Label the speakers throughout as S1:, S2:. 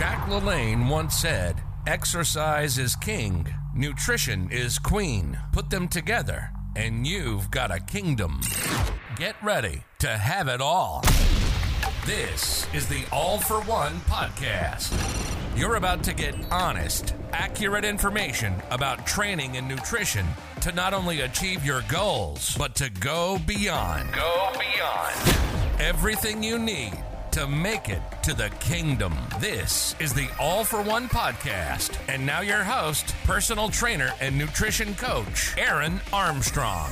S1: Jack LaLanne once said, Exercise is king, nutrition is queen. Put them together, and you've got a kingdom. Get ready to have it all. This is the All for One podcast. You're about to get honest, accurate information about training and nutrition to not only achieve your goals, but to go beyond. Go beyond. Everything you need to make it to the kingdom. This is the All for One podcast. And now, your host, personal trainer and nutrition coach, Aaron Armstrong.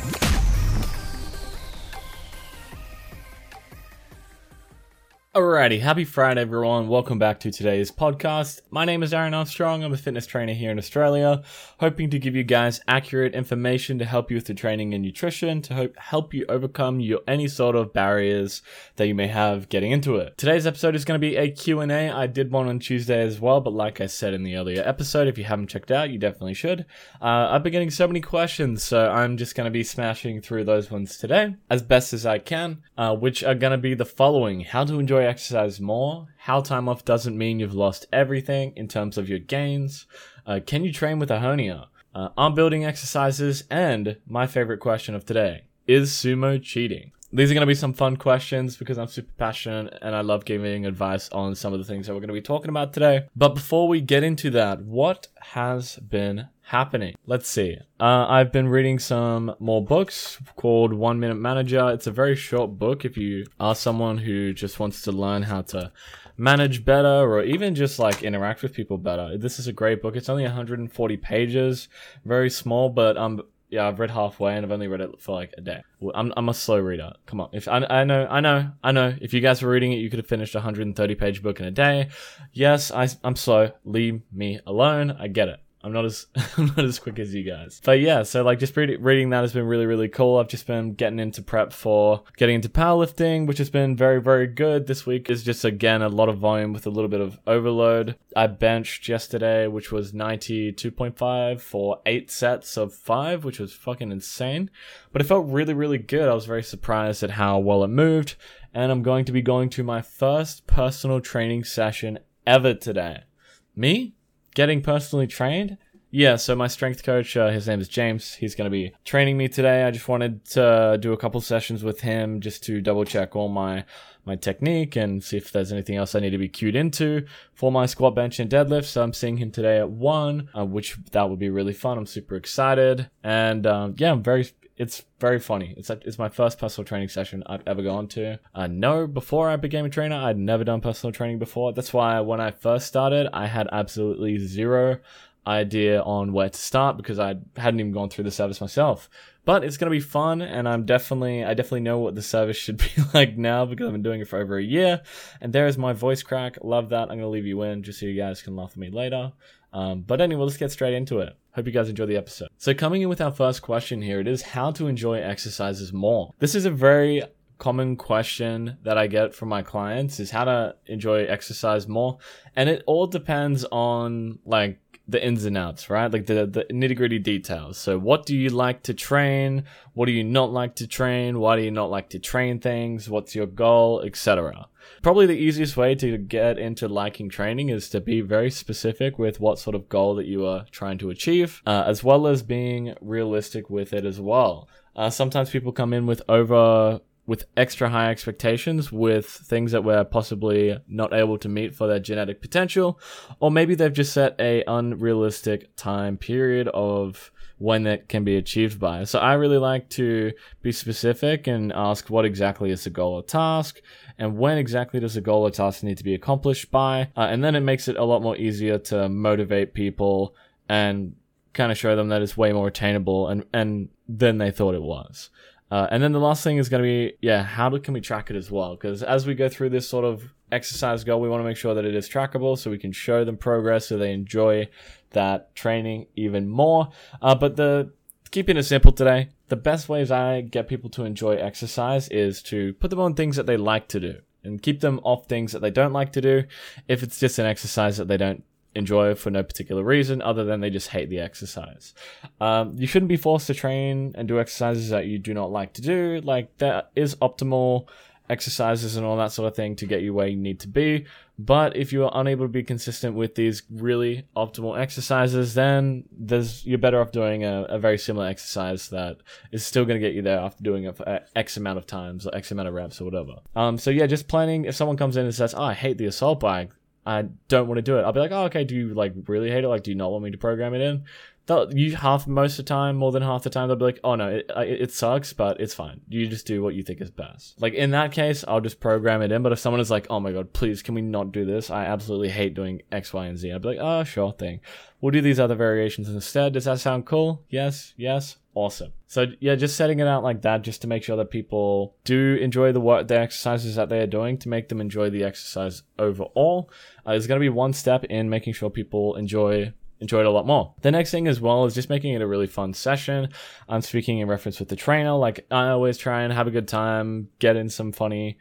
S2: Alrighty, happy Friday, everyone. Welcome back to today's podcast. My name is Aaron Armstrong. I'm a fitness trainer here in Australia, hoping to give you guys accurate information to help you with the training and nutrition to hope help you overcome your any sort of barriers that you may have getting into it. Today's episode is going to be a Q&A. I did one on Tuesday as well, but like I said in the earlier episode, if you haven't checked out, you definitely should. Uh, I've been getting so many questions, so I'm just going to be smashing through those ones today as best as I can, uh, which are going to be the following: how to enjoy exercise more, how time off doesn't mean you've lost everything in terms of your gains, uh, can you train with a hernia, uh, arm building exercises, and my favorite question of today is sumo cheating? These are going to be some fun questions because I'm super passionate and I love giving advice on some of the things that we're going to be talking about today. But before we get into that, what has been happening? Let's see. Uh, I've been reading some more books called One Minute Manager. It's a very short book if you are someone who just wants to learn how to manage better or even just like interact with people better. This is a great book. It's only 140 pages, very small, but um yeah, I've read halfway and I've only read it for like a day. I'm, I'm a slow reader. Come on. If I, I know, I know, I know. If you guys were reading it, you could have finished a 130 page book in a day. Yes, I, I'm slow. Leave me alone. I get it. I'm not as I'm not as quick as you guys. But yeah, so like just read, reading that has been really really cool. I've just been getting into prep for getting into powerlifting, which has been very very good. This week is just again a lot of volume with a little bit of overload. I benched yesterday, which was 92.5 for 8 sets of 5, which was fucking insane. But it felt really really good. I was very surprised at how well it moved, and I'm going to be going to my first personal training session ever today. Me? Getting personally trained. Yeah, so my strength coach, uh, his name is James. He's going to be training me today. I just wanted to do a couple sessions with him just to double check all my my technique and see if there's anything else I need to be cued into for my squat, bench, and deadlift. So I'm seeing him today at one, uh, which that would be really fun. I'm super excited, and um, yeah, I'm very it's very funny. It's it's my first personal training session I've ever gone to. Uh, I know before I became a trainer, I'd never done personal training before. That's why when I first started, I had absolutely zero idea on where to start because I hadn't even gone through the service myself. But it's gonna be fun, and I'm definitely I definitely know what the service should be like now because I've been doing it for over a year. And there is my voice crack. Love that. I'm gonna leave you in just so you guys can laugh at me later. Um, but anyway, let's get straight into it. Hope you guys enjoy the episode. So, coming in with our first question here, it is how to enjoy exercises more. This is a very common question that I get from my clients is how to enjoy exercise more. And it all depends on like the ins and outs, right? Like the, the nitty gritty details. So, what do you like to train? What do you not like to train? Why do you not like to train things? What's your goal, etc. Probably the easiest way to get into liking training is to be very specific with what sort of goal that you are trying to achieve, uh, as well as being realistic with it as well. Uh, sometimes people come in with over with extra high expectations with things that we're possibly not able to meet for their genetic potential or maybe they've just set a unrealistic time period of when that can be achieved by. So i really like to be specific and ask what exactly is the goal or task and when exactly does the goal or task need to be accomplished by uh, and then it makes it a lot more easier to motivate people and kind of show them that it's way more attainable and and than they thought it was uh, and then the last thing is going to be, yeah, how do, can we track it as well? Because as we go through this sort of exercise goal, we want to make sure that it is trackable so we can show them progress so they enjoy that training even more. Uh, but the keeping it simple today, the best ways I get people to enjoy exercise is to put them on things that they like to do and keep them off things that they don't like to do. If it's just an exercise that they don't enjoy for no particular reason other than they just hate the exercise. Um, you shouldn't be forced to train and do exercises that you do not like to do. Like, there is optimal exercises and all that sort of thing to get you where you need to be. But if you are unable to be consistent with these really optimal exercises, then there's you're better off doing a, a very similar exercise that is still going to get you there after doing it for X amount of times or X amount of reps or whatever. Um, so yeah, just planning. If someone comes in and says, "Oh, I hate the assault bike," I don't want to do it. I'll be like, "Oh, okay. Do you like really hate it? Like, do you not want me to program it in?" You half most of the time, more than half the time, they'll be like, "Oh no, it, it sucks, but it's fine. You just do what you think is best." Like in that case, I'll just program it in. But if someone is like, "Oh my god, please, can we not do this? I absolutely hate doing X, Y, and Z," I'd be like, "Oh, sure thing. We'll do these other variations instead." Does that sound cool? Yes, yes, awesome. So yeah, just setting it out like that, just to make sure that people do enjoy the work, the exercises that they are doing, to make them enjoy the exercise overall, uh, is going to be one step in making sure people enjoy enjoy it a lot more. The next thing as well is just making it a really fun session. I'm speaking in reference with the trainer. Like I always try and have a good time, get in some funny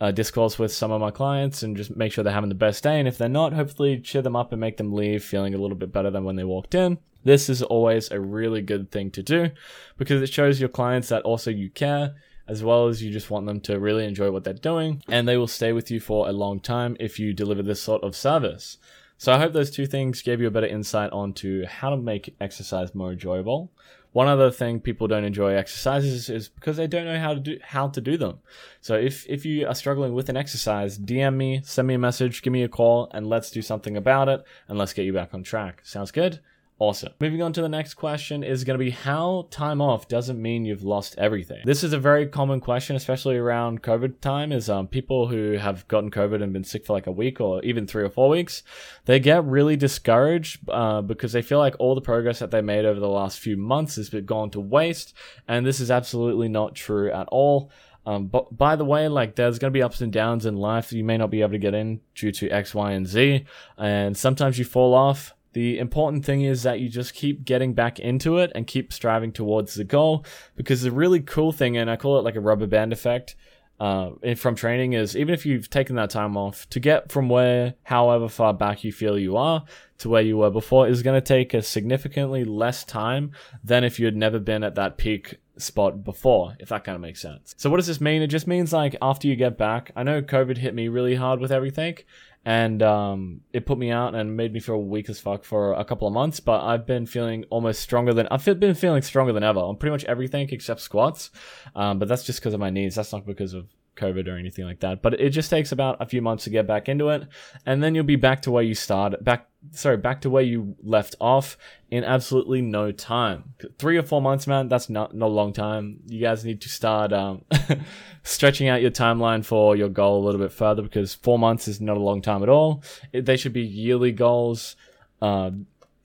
S2: uh, discourse with some of my clients and just make sure they're having the best day. And if they're not, hopefully cheer them up and make them leave feeling a little bit better than when they walked in. This is always a really good thing to do because it shows your clients that also you care as well as you just want them to really enjoy what they're doing and they will stay with you for a long time if you deliver this sort of service. So I hope those two things gave you a better insight onto how to make exercise more enjoyable. One other thing people don't enjoy exercises is because they don't know how to do how to do them. So if if you are struggling with an exercise, DM me, send me a message, give me a call, and let's do something about it and let's get you back on track. Sounds good? Awesome. Moving on to the next question is going to be how time off doesn't mean you've lost everything. This is a very common question, especially around COVID time. Is um, people who have gotten COVID and been sick for like a week or even three or four weeks, they get really discouraged uh, because they feel like all the progress that they made over the last few months has been gone to waste, and this is absolutely not true at all. Um, but by the way, like there's going to be ups and downs in life you may not be able to get in due to X, Y, and Z. And sometimes you fall off. The important thing is that you just keep getting back into it and keep striving towards the goal because the really cool thing, and I call it like a rubber band effect uh, from training, is even if you've taken that time off to get from where, however far back you feel you are to where you were before, is going to take a significantly less time than if you had never been at that peak spot before, if that kind of makes sense. So, what does this mean? It just means like after you get back, I know COVID hit me really hard with everything, and um, it put me out and made me feel weak as fuck for a couple of months. But I've been feeling almost stronger than I've been feeling stronger than ever on pretty much everything except squats. Um, but that's just because of my knees. That's not because of COVID or anything like that. But it just takes about a few months to get back into it, and then you'll be back to where you started. Back, sorry, back to where you left off in absolutely no time. Three or four months, man. That's not not a long time. You guys need to start um, stretching out your timeline for your goal a little bit further because four months is not a long time at all. It, they should be yearly goals, uh,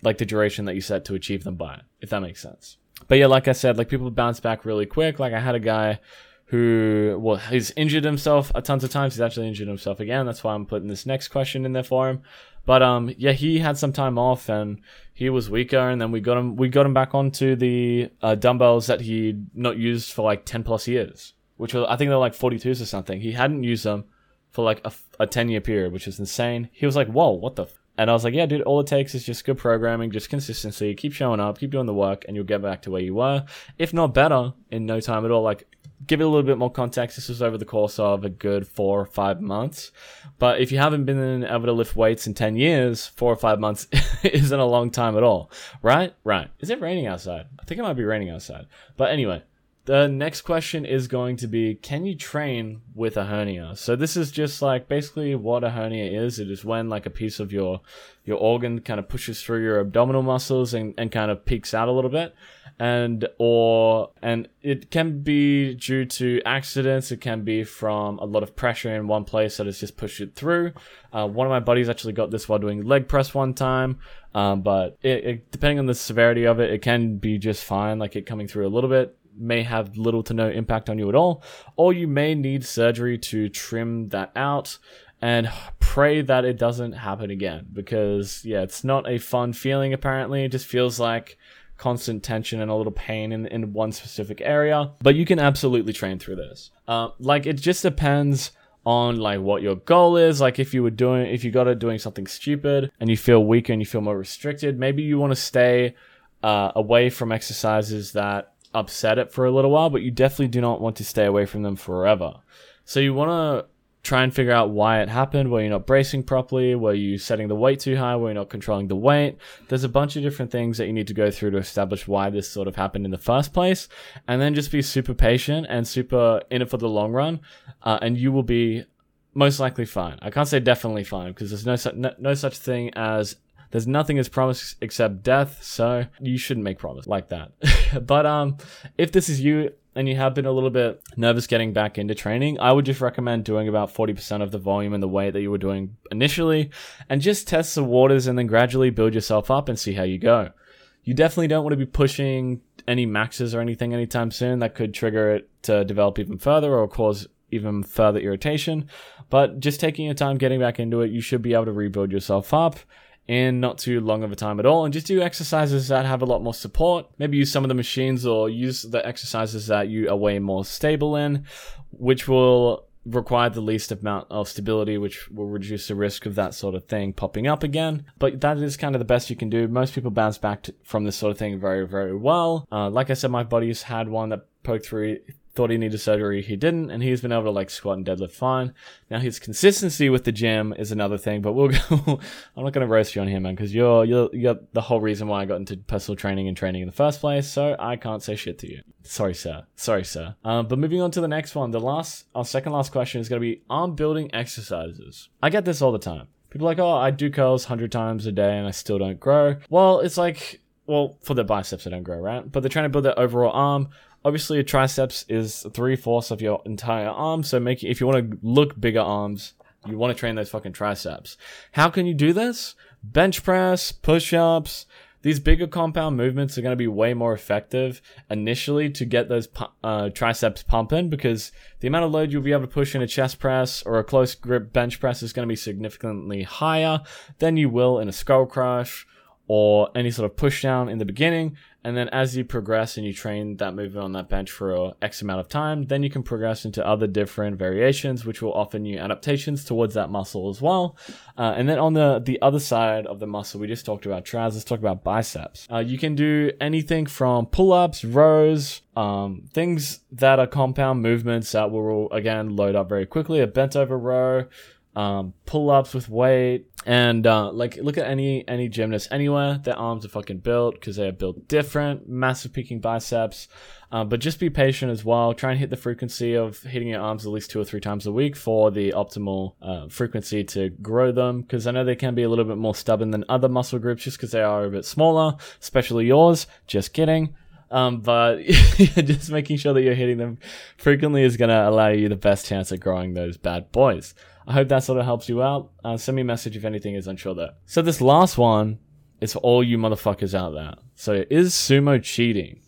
S2: like the duration that you set to achieve them by, if that makes sense. But yeah, like I said, like people bounce back really quick. Like I had a guy who well he's injured himself a tons of times. He's actually injured himself again. That's why I'm putting this next question in there for him. But um, yeah, he had some time off and he was weaker, and then we got him we got him back onto the uh, dumbbells that he'd not used for like ten plus years, which was I think they're like 42s or something. He hadn't used them for like a, a 10 year period, which is insane. He was like, "Whoa, what the." F-? And I was like, yeah, dude, all it takes is just good programming, just consistency, keep showing up, keep doing the work, and you'll get back to where you were, if not better, in no time at all. Like, give it a little bit more context, this was over the course of a good four or five months. But if you haven't been able to lift weights in 10 years, four or five months isn't a long time at all. Right? Right. Is it raining outside? I think it might be raining outside. But anyway, the next question is going to be Can you train with a hernia? So, this is just like basically what a hernia is. It is when like a piece of your your organ kind of pushes through your abdominal muscles and, and kind of peeks out a little bit. And or and it can be due to accidents. It can be from a lot of pressure in one place that has just pushed it through. Uh, one of my buddies actually got this while doing leg press one time. Um, but it, it, depending on the severity of it it can be just fine like it coming through a little bit may have little to no impact on you at all or you may need surgery to trim that out and pray that it doesn't happen again because yeah it's not a fun feeling apparently it just feels like constant tension and a little pain in, in one specific area. But you can absolutely train through this. Uh, like it just depends on like what your goal is. Like if you were doing, if you got it doing something stupid and you feel weaker and you feel more restricted, maybe you want to stay uh, away from exercises that upset it for a little while, but you definitely do not want to stay away from them forever. So you want to try and figure out why it happened. Were you not bracing properly? Were you setting the weight too high? Were you not controlling the weight? There's a bunch of different things that you need to go through to establish why this sort of happened in the first place. And then just be super patient and super in it for the long run. Uh, and you will be most likely fine. I can't say definitely fine because there's no, su- no, no such thing as there's nothing as promised except death, so you shouldn't make promise like that. but um, if this is you and you have been a little bit nervous getting back into training, I would just recommend doing about 40% of the volume and the weight that you were doing initially and just test the waters and then gradually build yourself up and see how you go. You definitely don't want to be pushing any maxes or anything anytime soon that could trigger it to develop even further or cause even further irritation. But just taking your time getting back into it, you should be able to rebuild yourself up in not too long of a time at all and just do exercises that have a lot more support. Maybe use some of the machines or use the exercises that you are way more stable in, which will require the least amount of stability, which will reduce the risk of that sort of thing popping up again. But that is kind of the best you can do. Most people bounce back to, from this sort of thing very, very well. Uh, like I said, my buddies had one that poked through thought he needed surgery, he didn't, and he's been able to like squat and deadlift fine. Now his consistency with the gym is another thing, but we'll go. I'm not going to roast you on here, man, because you're you're you're the whole reason why I got into personal training and training in the first place. So I can't say shit to you. Sorry, sir. Sorry, sir. Um, but moving on to the next one, the last, our second last question is going to be arm building exercises. I get this all the time. People like, oh, I do curls hundred times a day and I still don't grow. Well, it's like well, for the biceps, they don't grow, right? But they're trying to build their overall arm. Obviously, a triceps is three fourths of your entire arm. So, make if you want to look bigger arms, you want to train those fucking triceps. How can you do this? Bench press, push ups. These bigger compound movements are going to be way more effective initially to get those uh, triceps pumping because the amount of load you'll be able to push in a chest press or a close grip bench press is going to be significantly higher than you will in a skull crush or any sort of push down in the beginning. And then as you progress and you train that movement on that bench for X amount of time, then you can progress into other different variations, which will offer new adaptations towards that muscle as well. Uh, and then on the, the other side of the muscle, we just talked about triceps, talk about biceps. Uh, you can do anything from pull-ups, rows, um, things that are compound movements that will, again, load up very quickly. A bent over row, um, pull ups with weight, and uh, like look at any any gymnast anywhere. Their arms are fucking built because they are built different. Massive peaking biceps, uh, but just be patient as well. Try and hit the frequency of hitting your arms at least two or three times a week for the optimal uh, frequency to grow them. Because I know they can be a little bit more stubborn than other muscle groups just because they are a bit smaller, especially yours. Just kidding. Um, but just making sure that you're hitting them frequently is going to allow you the best chance at growing those bad boys. I hope that sort of helps you out. Uh, send me a message if anything is unsure there. So this last one is for all you motherfuckers out there. So is sumo cheating?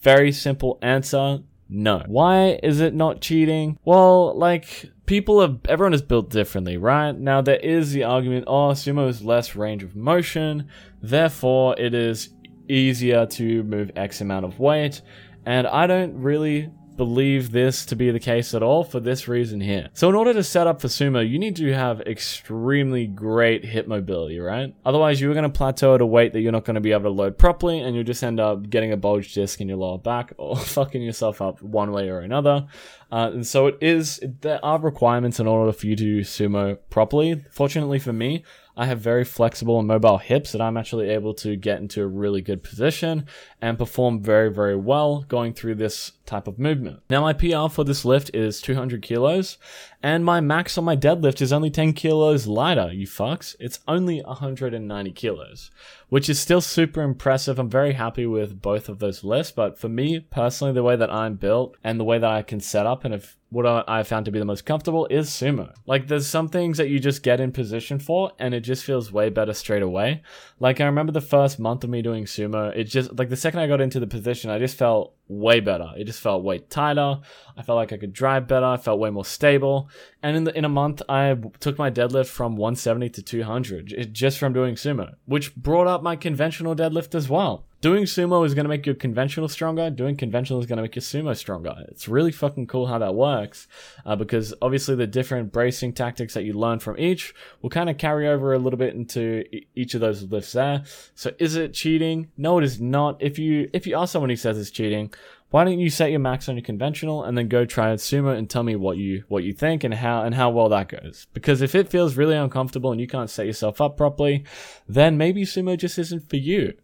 S2: Very simple answer. No. Why is it not cheating? Well, like, people have, everyone is built differently, right? Now, there is the argument, oh, sumo is less range of motion, therefore it is easier to move X amount of weight. And I don't really believe this to be the case at all for this reason here. So in order to set up for sumo, you need to have extremely great hip mobility, right? Otherwise, you're going to plateau at a weight that you're not going to be able to load properly, and you'll just end up getting a bulge disc in your lower back or fucking yourself up one way or another. Uh, and so it is, there are requirements in order for you to sumo properly. Fortunately for me, I have very flexible and mobile hips that I'm actually able to get into a really good position and perform very, very well going through this type of movement. Now, my PR for this lift is 200 kilos, and my max on my deadlift is only 10 kilos lighter, you fucks. It's only 190 kilos, which is still super impressive. I'm very happy with both of those lists, but for me personally, the way that I'm built and the way that I can set up and if what I found to be the most comfortable is sumo. Like, there's some things that you just get in position for, and it just feels way better straight away. Like, I remember the first month of me doing sumo, it just, like, the second I got into the position, I just felt way better. It just felt way tighter. I felt like I could drive better. I felt way more stable. And in the, in a month, I took my deadlift from 170 to 200 just from doing sumo, which brought up my conventional deadlift as well. Doing sumo is going to make your conventional stronger. Doing conventional is going to make your sumo stronger. It's really fucking cool how that works uh, because obviously the different bracing tactics that you learn from each will kind of carry over a little bit into each of those lifts there. So is it cheating? No, it is not. If you if you are someone who says it's cheating, why don't you set your max on your conventional and then go try it sumo and tell me what you what you think and how and how well that goes. Because if it feels really uncomfortable and you can't set yourself up properly, then maybe sumo just isn't for you.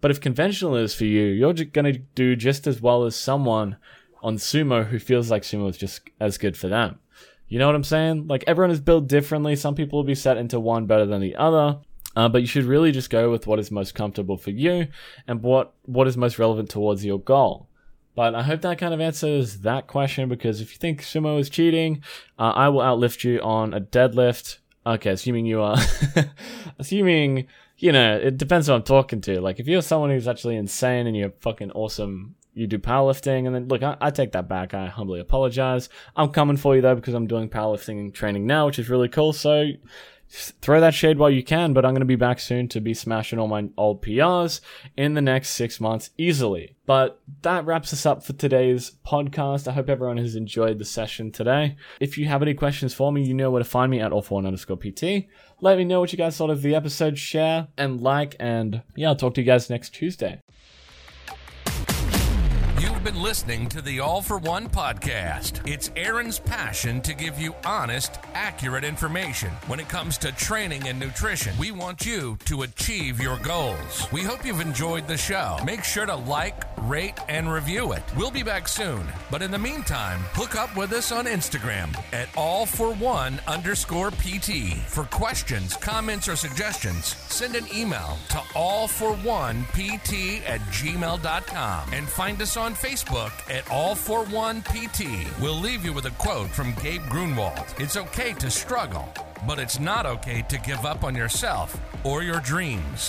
S2: But if conventional is for you, you're going to do just as well as someone on sumo who feels like sumo is just as good for them. You know what I'm saying? Like everyone is built differently. Some people will be set into one better than the other. Uh, but you should really just go with what is most comfortable for you and what what is most relevant towards your goal. But I hope that kind of answers that question because if you think sumo is cheating, uh, I will outlift you on a deadlift. Okay, assuming you are, assuming you know, it depends who I'm talking to. Like if you're someone who's actually insane and you're fucking awesome you do powerlifting, and then look, I, I, take that back. I humbly apologize. I'm coming for you though because I'm doing powerlifting training now, which is really cool. So throw that shade while you can. But I'm going to be back soon to be smashing all my old PRs in the next six months easily. But that wraps us up for today's podcast. I hope everyone has enjoyed the session today. If you have any questions for me, you know where to find me at all for underscore PT. Let me know what you guys thought of the episode, share and like, and yeah, I'll talk to you guys next Tuesday.
S1: You've been listening to the All for One podcast. It's Aaron's passion to give you honest, accurate information. When it comes to training and nutrition, we want you to achieve your goals. We hope you've enjoyed the show. Make sure to like, rate, and review it. We'll be back soon. But in the meantime, hook up with us on Instagram at all for one underscore PT. For questions, comments, or suggestions, send an email to all for one PT at gmail.com and find us on Facebook at All for One PT. We'll leave you with a quote from Gabe Grunewald. It's okay to struggle, but it's not okay to give up on yourself or your dreams.